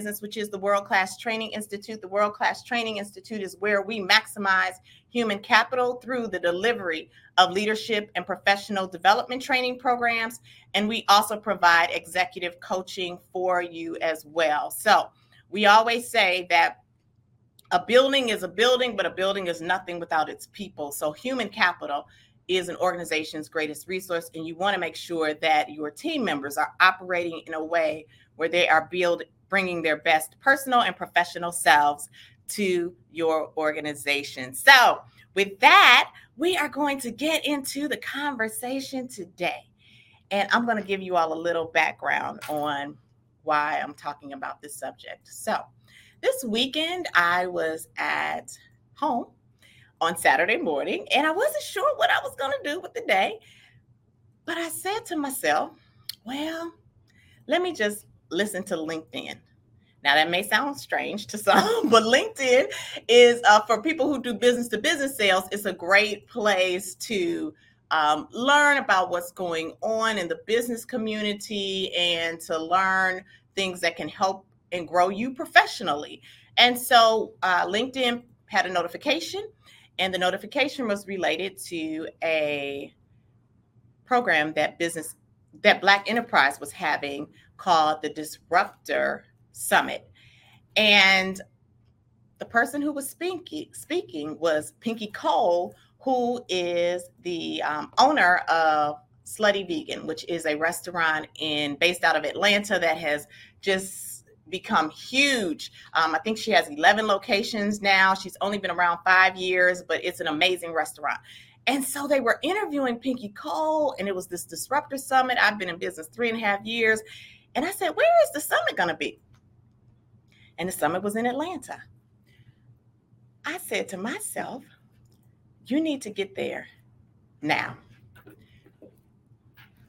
business, which is the World Class Training Institute. The World Class Training Institute is where we maximize human capital through the delivery of leadership and professional development training programs. And we also provide executive coaching for you as well. So we always say that a building is a building, but a building is nothing without its people. So human capital is an organization's greatest resource, and you want to make sure that your team members are operating in a way where they are build, bringing their best personal and professional selves to your organization. So, with that, we are going to get into the conversation today. And I'm going to give you all a little background on why I'm talking about this subject. So, this weekend, I was at home on Saturday morning and I wasn't sure what I was going to do with the day. But I said to myself, well, let me just listen to LinkedIn. Now, that may sound strange to some, but LinkedIn is uh, for people who do business to business sales, it's a great place to um, learn about what's going on in the business community and to learn things that can help and grow you professionally. And so, uh, LinkedIn had a notification, and the notification was related to a program that business that Black Enterprise was having called the Disruptor Summit. And the person who was speaking, speaking was Pinky Cole, who is the um, owner of Slutty Vegan, which is a restaurant in based out of Atlanta that has just become huge. Um, I think she has 11 locations now. She's only been around five years, but it's an amazing restaurant. And so they were interviewing Pinky Cole, and it was this Disruptor Summit. I've been in business three and a half years. And I said, Where is the summit going to be? And the summit was in Atlanta. I said to myself, You need to get there now.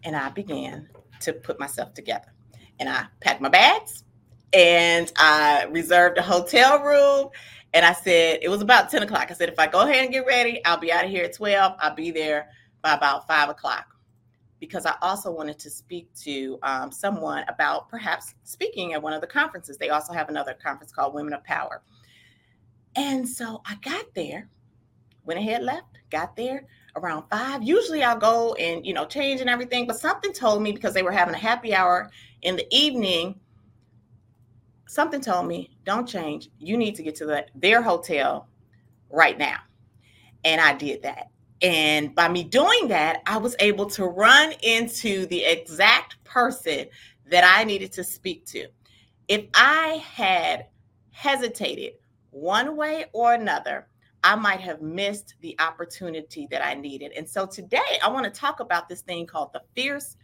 And I began to put myself together. And I packed my bags and I reserved a hotel room. And I said, it was about 10 o'clock. I said, if I go ahead and get ready, I'll be out of here at 12. I'll be there by about five o'clock because I also wanted to speak to um, someone about perhaps speaking at one of the conferences. They also have another conference called Women of Power. And so I got there, went ahead, left, got there around five. Usually I'll go and, you know, change and everything, but something told me because they were having a happy hour in the evening. Something told me, don't change. You need to get to the, their hotel right now. And I did that. And by me doing that, I was able to run into the exact person that I needed to speak to. If I had hesitated one way or another, I might have missed the opportunity that I needed. And so today I want to talk about this thing called the fierce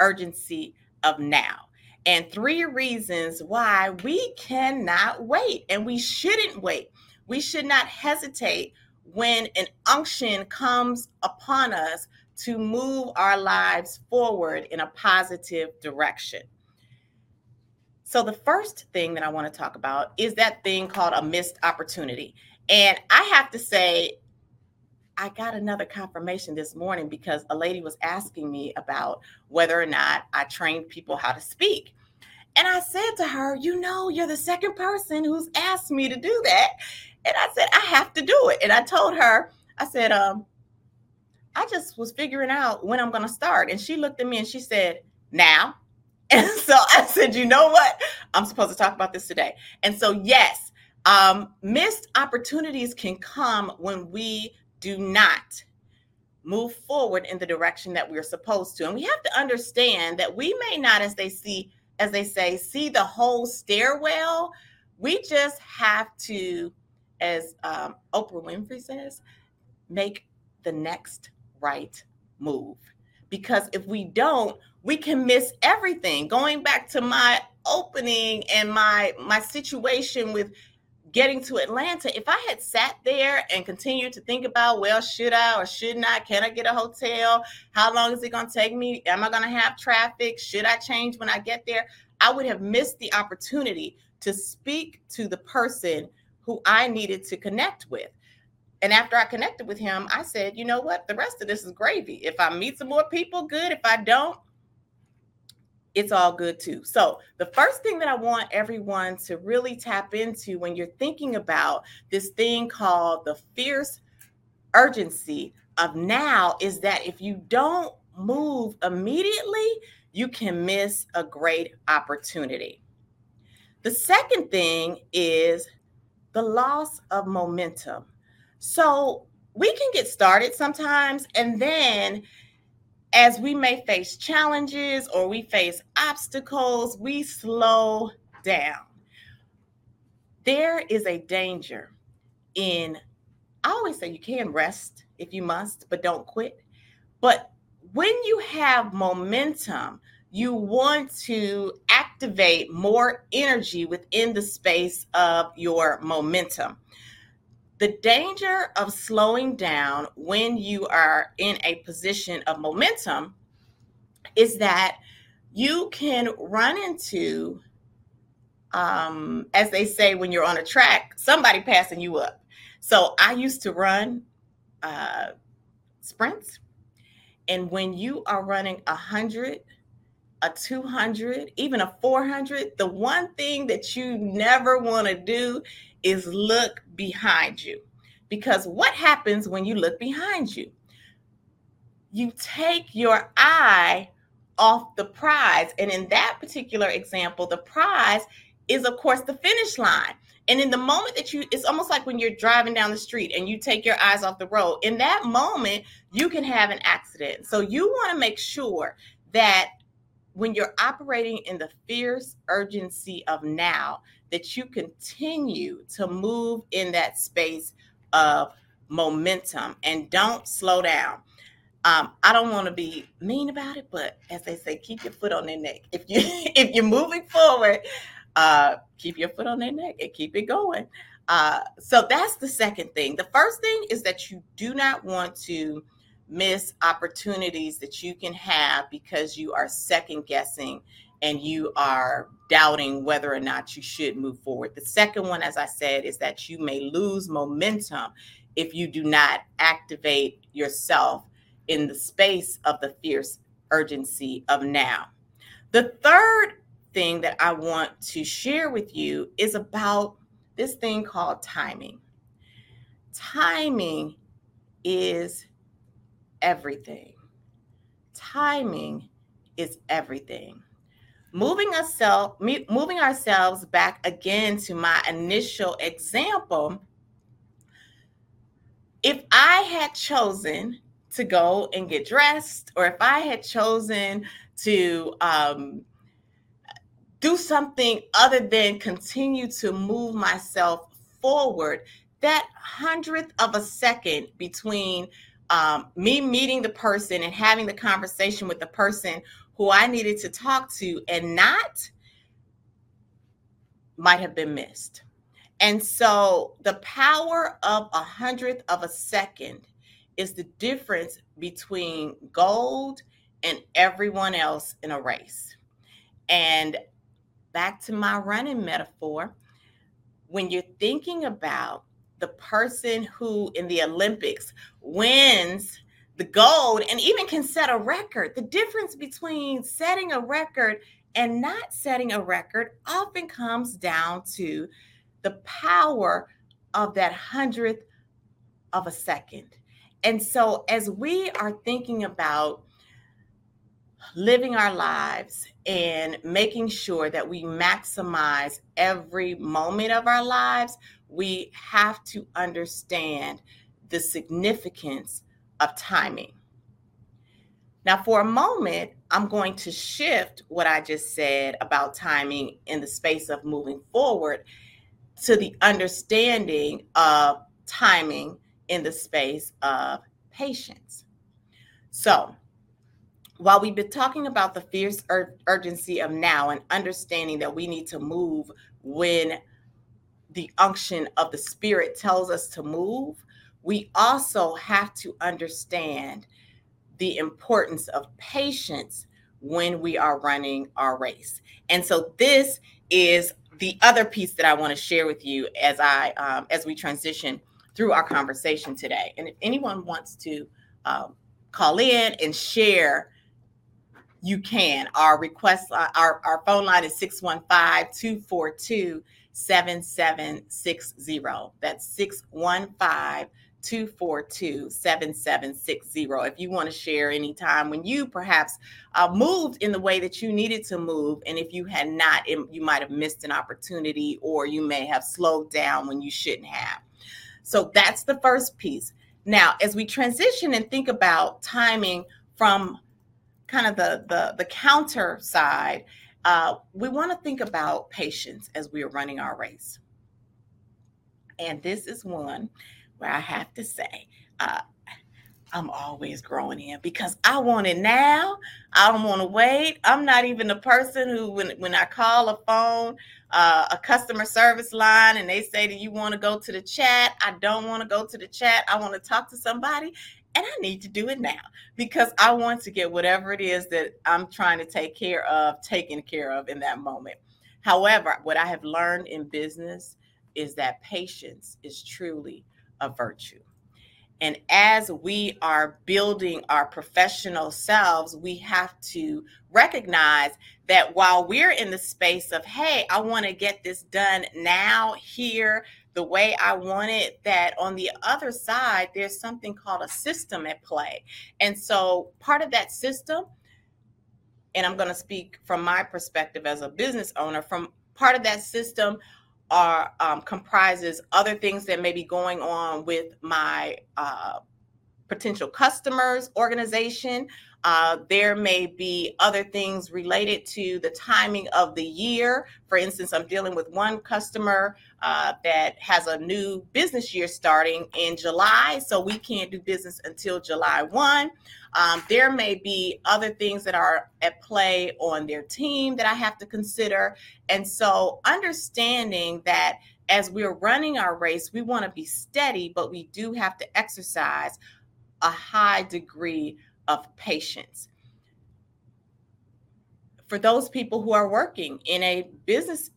urgency of now and three reasons why we cannot wait and we shouldn't wait. We should not hesitate when an unction comes upon us to move our lives forward in a positive direction. So, the first thing that I want to talk about is that thing called a missed opportunity. And I have to say, I got another confirmation this morning because a lady was asking me about whether or not I trained people how to speak. And I said to her, You know, you're the second person who's asked me to do that. And I said, I have to do it. And I told her, I said, um, I just was figuring out when I'm going to start. And she looked at me and she said, Now. And so I said, You know what? I'm supposed to talk about this today. And so, yes, um, missed opportunities can come when we do not move forward in the direction that we're supposed to. And we have to understand that we may not, as they see, as they say, see the whole stairwell. We just have to as um, Oprah Winfrey says, make the next right move. Because if we don't, we can miss everything. Going back to my opening and my my situation with getting to Atlanta, if I had sat there and continued to think about, well, should I or should not? Can I get a hotel? How long is it going to take me? Am I going to have traffic? Should I change when I get there? I would have missed the opportunity to speak to the person who I needed to connect with. And after I connected with him, I said, you know what? The rest of this is gravy. If I meet some more people, good. If I don't, it's all good too. So, the first thing that I want everyone to really tap into when you're thinking about this thing called the fierce urgency of now is that if you don't move immediately, you can miss a great opportunity. The second thing is the loss of momentum. So, we can get started sometimes and then as we may face challenges or we face obstacles, we slow down. There is a danger in, I always say you can rest if you must, but don't quit. But when you have momentum, you want to activate more energy within the space of your momentum. The danger of slowing down when you are in a position of momentum is that you can run into, um, as they say, when you're on a track, somebody passing you up. So I used to run uh, sprints. And when you are running a 100, a 200, even a 400, the one thing that you never want to do is look behind you. Because what happens when you look behind you? You take your eye off the prize. And in that particular example, the prize is, of course, the finish line. And in the moment that you, it's almost like when you're driving down the street and you take your eyes off the road. In that moment, you can have an accident. So you want to make sure that when you're operating in the fierce urgency of now, that you continue to move in that space of momentum and don't slow down. Um, I don't want to be mean about it, but as they say, keep your foot on their neck. If you if you're moving forward, uh, keep your foot on their neck and keep it going. Uh, so that's the second thing. The first thing is that you do not want to miss opportunities that you can have because you are second guessing and you are doubting whether or not you should move forward. The second one, as I said, is that you may lose momentum if you do not activate yourself in the space of the fierce urgency of now. The third thing that I want to share with you is about this thing called timing. Timing is everything. Timing is everything. Moving ourselves moving ourselves back again to my initial example, if I had chosen to go and get dressed, or if I had chosen to um, do something other than continue to move myself forward, that hundredth of a second between um, me meeting the person and having the conversation with the person who I needed to talk to and not might have been missed. And so the power of a hundredth of a second is the difference between gold and everyone else in a race. And back to my running metaphor, when you're thinking about the person who in the Olympics wins the gold and even can set a record, the difference between setting a record and not setting a record often comes down to the power of that hundredth of a second. And so, as we are thinking about living our lives and making sure that we maximize every moment of our lives, we have to understand the significance of timing. Now, for a moment, I'm going to shift what I just said about timing in the space of moving forward to the understanding of timing in the space of patience. So, while we've been talking about the fierce ur- urgency of now and understanding that we need to move when the unction of the spirit tells us to move, we also have to understand the importance of patience when we are running our race. And so this is the other piece that I want to share with you as I um, as we transition through our conversation today. And if anyone wants to um, call in and share you can. Our request, our, our phone line is 615 242 7760. That's 615 242 7760. If you want to share any time when you perhaps uh, moved in the way that you needed to move, and if you had not, it, you might have missed an opportunity or you may have slowed down when you shouldn't have. So that's the first piece. Now, as we transition and think about timing from kind of the the, the counter side, uh, we want to think about patience as we are running our race. And this is one where I have to say, uh, I'm always growing in because I want it now. I don't want to wait. I'm not even the person who, when, when I call a phone, uh, a customer service line, and they say that you want to go to the chat, I don't want to go to the chat. I want to talk to somebody, and I need to do it now because I want to get whatever it is that I'm trying to take care of, taken care of in that moment. However, what I have learned in business is that patience is truly a virtue. And as we are building our professional selves, we have to recognize that while we're in the space of, hey, I want to get this done now, here, the way I want it, that on the other side, there's something called a system at play. And so part of that system, and I'm going to speak from my perspective as a business owner, from part of that system are um, comprises other things that may be going on with my uh, potential customers organization uh, there may be other things related to the timing of the year. For instance, I'm dealing with one customer uh, that has a new business year starting in July, so we can't do business until July 1. Um, there may be other things that are at play on their team that I have to consider. And so, understanding that as we're running our race, we want to be steady, but we do have to exercise a high degree of patience. For those people who are working in a business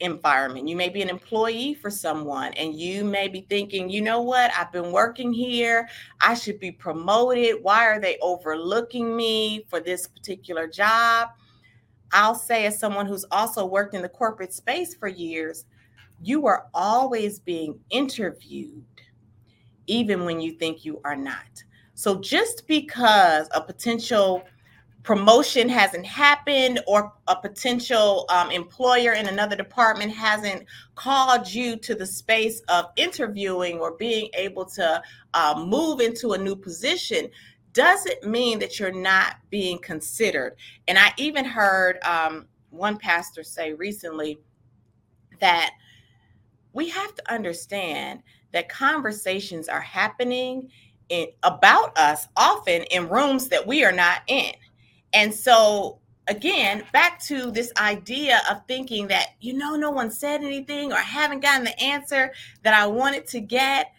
environment, you may be an employee for someone and you may be thinking, you know what, I've been working here, I should be promoted. Why are they overlooking me for this particular job? I'll say, as someone who's also worked in the corporate space for years, you are always being interviewed, even when you think you are not. So just because a potential promotion hasn't happened or a potential um, employer in another department hasn't called you to the space of interviewing or being able to uh, move into a new position doesn't mean that you're not being considered. And I even heard um, one pastor say recently that we have to understand that conversations are happening in, about us often in rooms that we are not in. And so, again, back to this idea of thinking that, you know, no one said anything or I haven't gotten the answer that I wanted to get.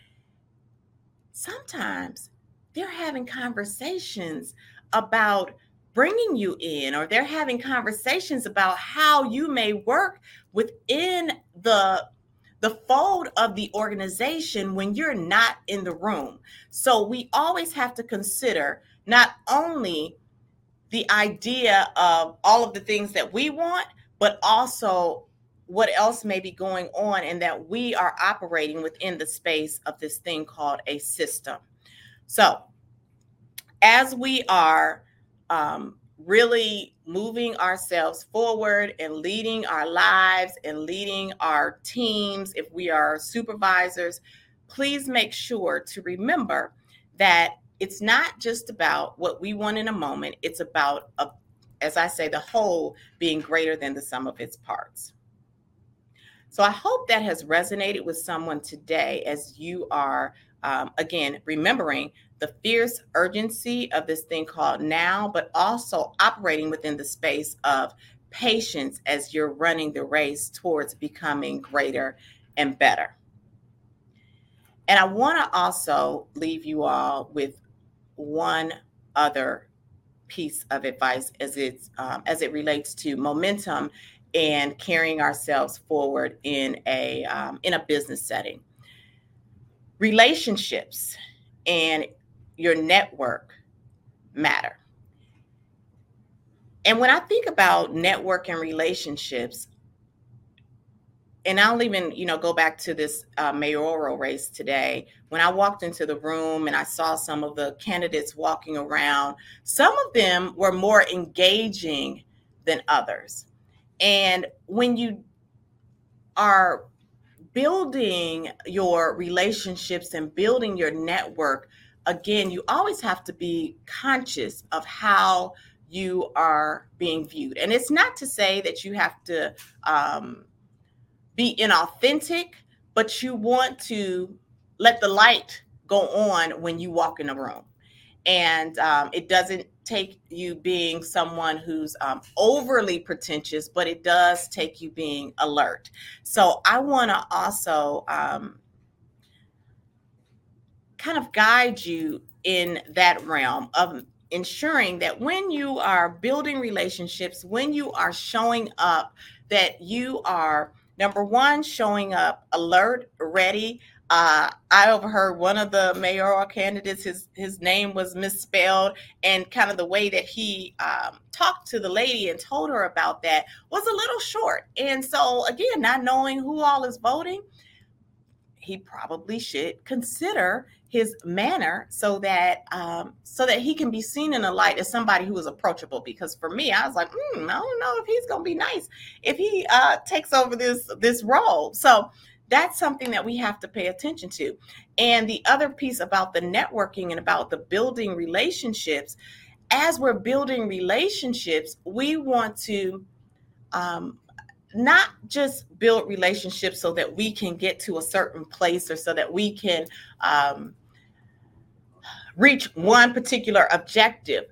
Sometimes they're having conversations about bringing you in, or they're having conversations about how you may work within the the fold of the organization when you're not in the room. So we always have to consider not only the idea of all of the things that we want, but also what else may be going on and that we are operating within the space of this thing called a system. So, as we are um, really moving ourselves forward and leading our lives and leading our teams, if we are supervisors, please make sure to remember that it's not just about what we want in a moment, it's about, a, as I say, the whole being greater than the sum of its parts. So I hope that has resonated with someone today as you are, um, again, remembering the fierce urgency of this thing called now, but also operating within the space of patience as you're running the race towards becoming greater and better. And I want to also leave you all with one other piece of advice as it's um, as it relates to momentum and carrying ourselves forward in a um, in a business setting. Relationships and your network matter. And when I think about network and relationships, and I'll even, you know, go back to this uh, mayoral race today. When I walked into the room and I saw some of the candidates walking around, some of them were more engaging than others. And when you are building your relationships and building your network, again, you always have to be conscious of how you are being viewed. And it's not to say that you have to um, be inauthentic, but you want to let the light go on when you walk in a room. And um, it doesn't take you being someone who's um, overly pretentious, but it does take you being alert. So I want to also um, kind of guide you in that realm of ensuring that when you are building relationships, when you are showing up, that you are number one, showing up alert, ready. Uh, I overheard one of the mayoral candidates, his his name was misspelled, and kind of the way that he um, talked to the lady and told her about that was a little short. And so, again, not knowing who all is voting, he probably should consider his manner so that um, so that he can be seen in a light as somebody who is approachable. Because for me, I was like, mm, I don't know if he's to be nice if he uh, takes over this this role. So that's something that we have to pay attention to. And the other piece about the networking and about the building relationships, as we're building relationships, we want to um, not just build relationships so that we can get to a certain place or so that we can um, reach one particular objective.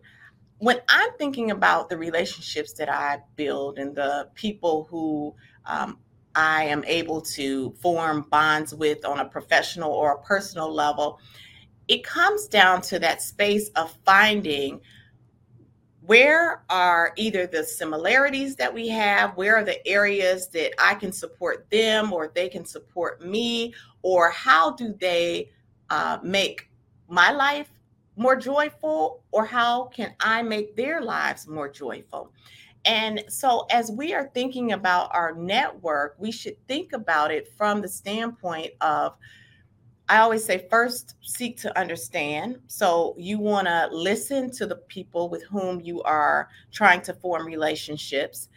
When I'm thinking about the relationships that I build and the people who um, I am able to form bonds with on a professional or a personal level, it comes down to that space of finding where are either the similarities that we have where are the areas that i can support them or they can support me or how do they uh, make my life more joyful or how can i make their lives more joyful and so as we are thinking about our network we should think about it from the standpoint of I always say first seek to understand. So you want to listen to the people with whom you are trying to form relationships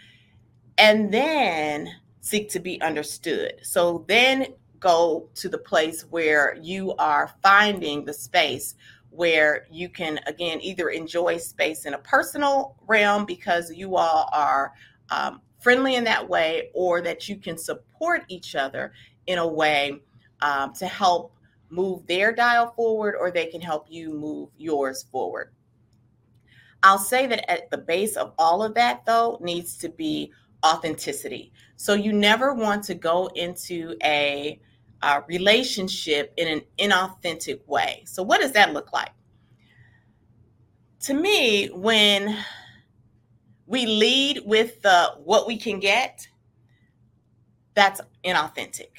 and then seek to be understood. So then go to the place where you are finding the space where you can again either enjoy space in a personal realm because you all are um, friendly in that way or that you can support each other in a way um, to help move their dial forward or they can help you move yours forward. I'll say that at the base of all of that, though, needs to be authenticity. So you never want to go into a, a relationship in an inauthentic way. So, what does that look like? To me, when we lead with the what we can get, that's inauthentic.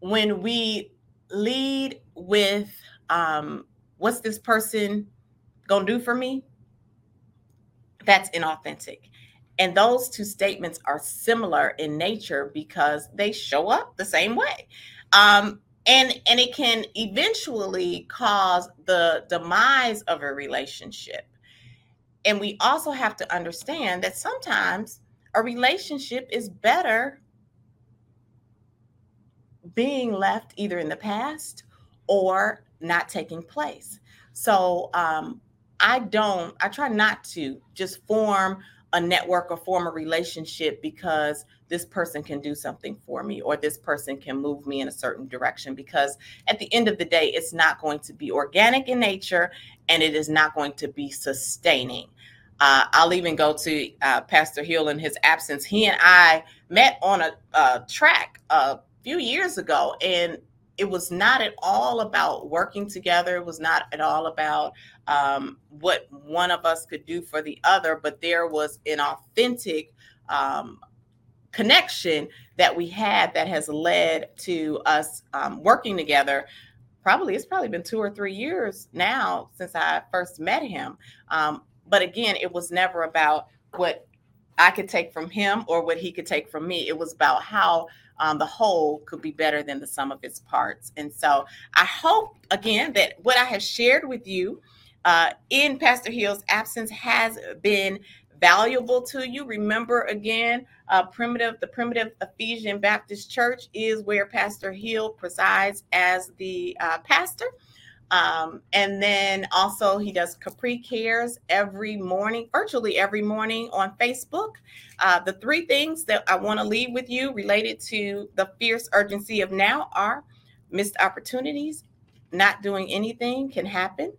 When we lead with um, what's this person gonna do for me? That's inauthentic. And those two statements are similar in nature because they show up the same way. Um, and and it can eventually cause the demise of a relationship. And we also have to understand that sometimes a relationship is better being left either in the past or not taking place. So um, I don't, I try not to just form a network or form a relationship because this person can do something for me or this person can move me in a certain direction because at the end of the day it's not going to be organic in nature and it is not going to be sustaining. Uh, i'll even go to uh, pastor hill in his absence. He and i met on a, a track a few years ago and it was not at all about working together. It was not at all about um, what one of us could do for the other but there was an authentic um, connection that we had that has led to us um, working together probably it's probably been two or three years now since i first met him um, but again it was never about what I could take from him or what he could take from me. It was about how um, the whole could be better than the sum of its parts. And so I hope, again, that what I have shared with you uh, in Pastor Hill's absence has been valuable to you. Remember again, uh, primitive the primitive Ephesian Baptist Church is where Pastor Hill presides as the uh, pastor. Um, and then also he does Capri Cares every morning, virtually every morning on Facebook. Uh, the three things that I want to leave with you related to the fierce urgency of now are missed opportunities, not doing anything can happen.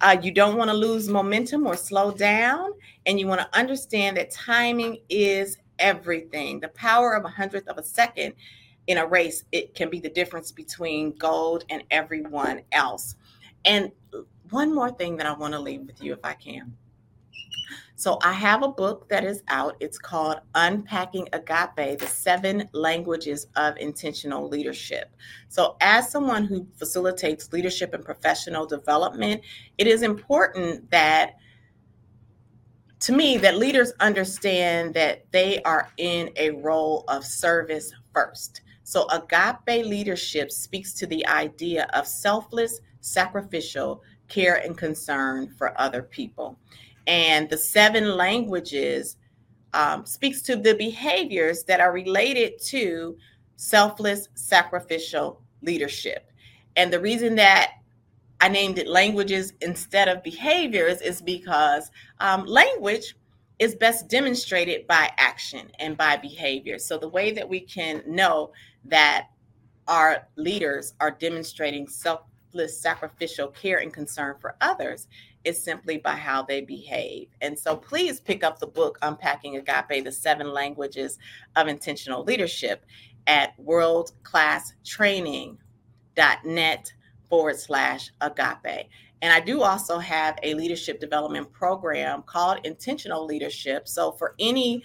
Uh, you don't want to lose momentum or slow down, and you want to understand that timing is everything. The power of a hundredth of a second in a race, it can be the difference between gold and everyone else. And one more thing that I want to leave with you, if I can. So I have a book that is out. It's called Unpacking Agape: The Seven Languages of Intentional Leadership. So as someone who facilitates leadership and professional development, it is important that to me that leaders understand that they are in a role of service first. So, agape leadership speaks to the idea of selfless, sacrificial care and concern for other people. And the seven languages um, speaks to the behaviors that are related to selfless, sacrificial leadership. And the reason that I named it languages instead of behaviors is because um, language is best demonstrated by action and by behavior. So, the way that we can know that our leaders are demonstrating selfless, sacrificial care and concern for others is simply by how they behave. And so please pick up the book, Unpacking Agape, the seven languages of intentional leadership at worldclasstraining.net forward slash agape. And I do also have a leadership development program called Intentional Leadership. So for any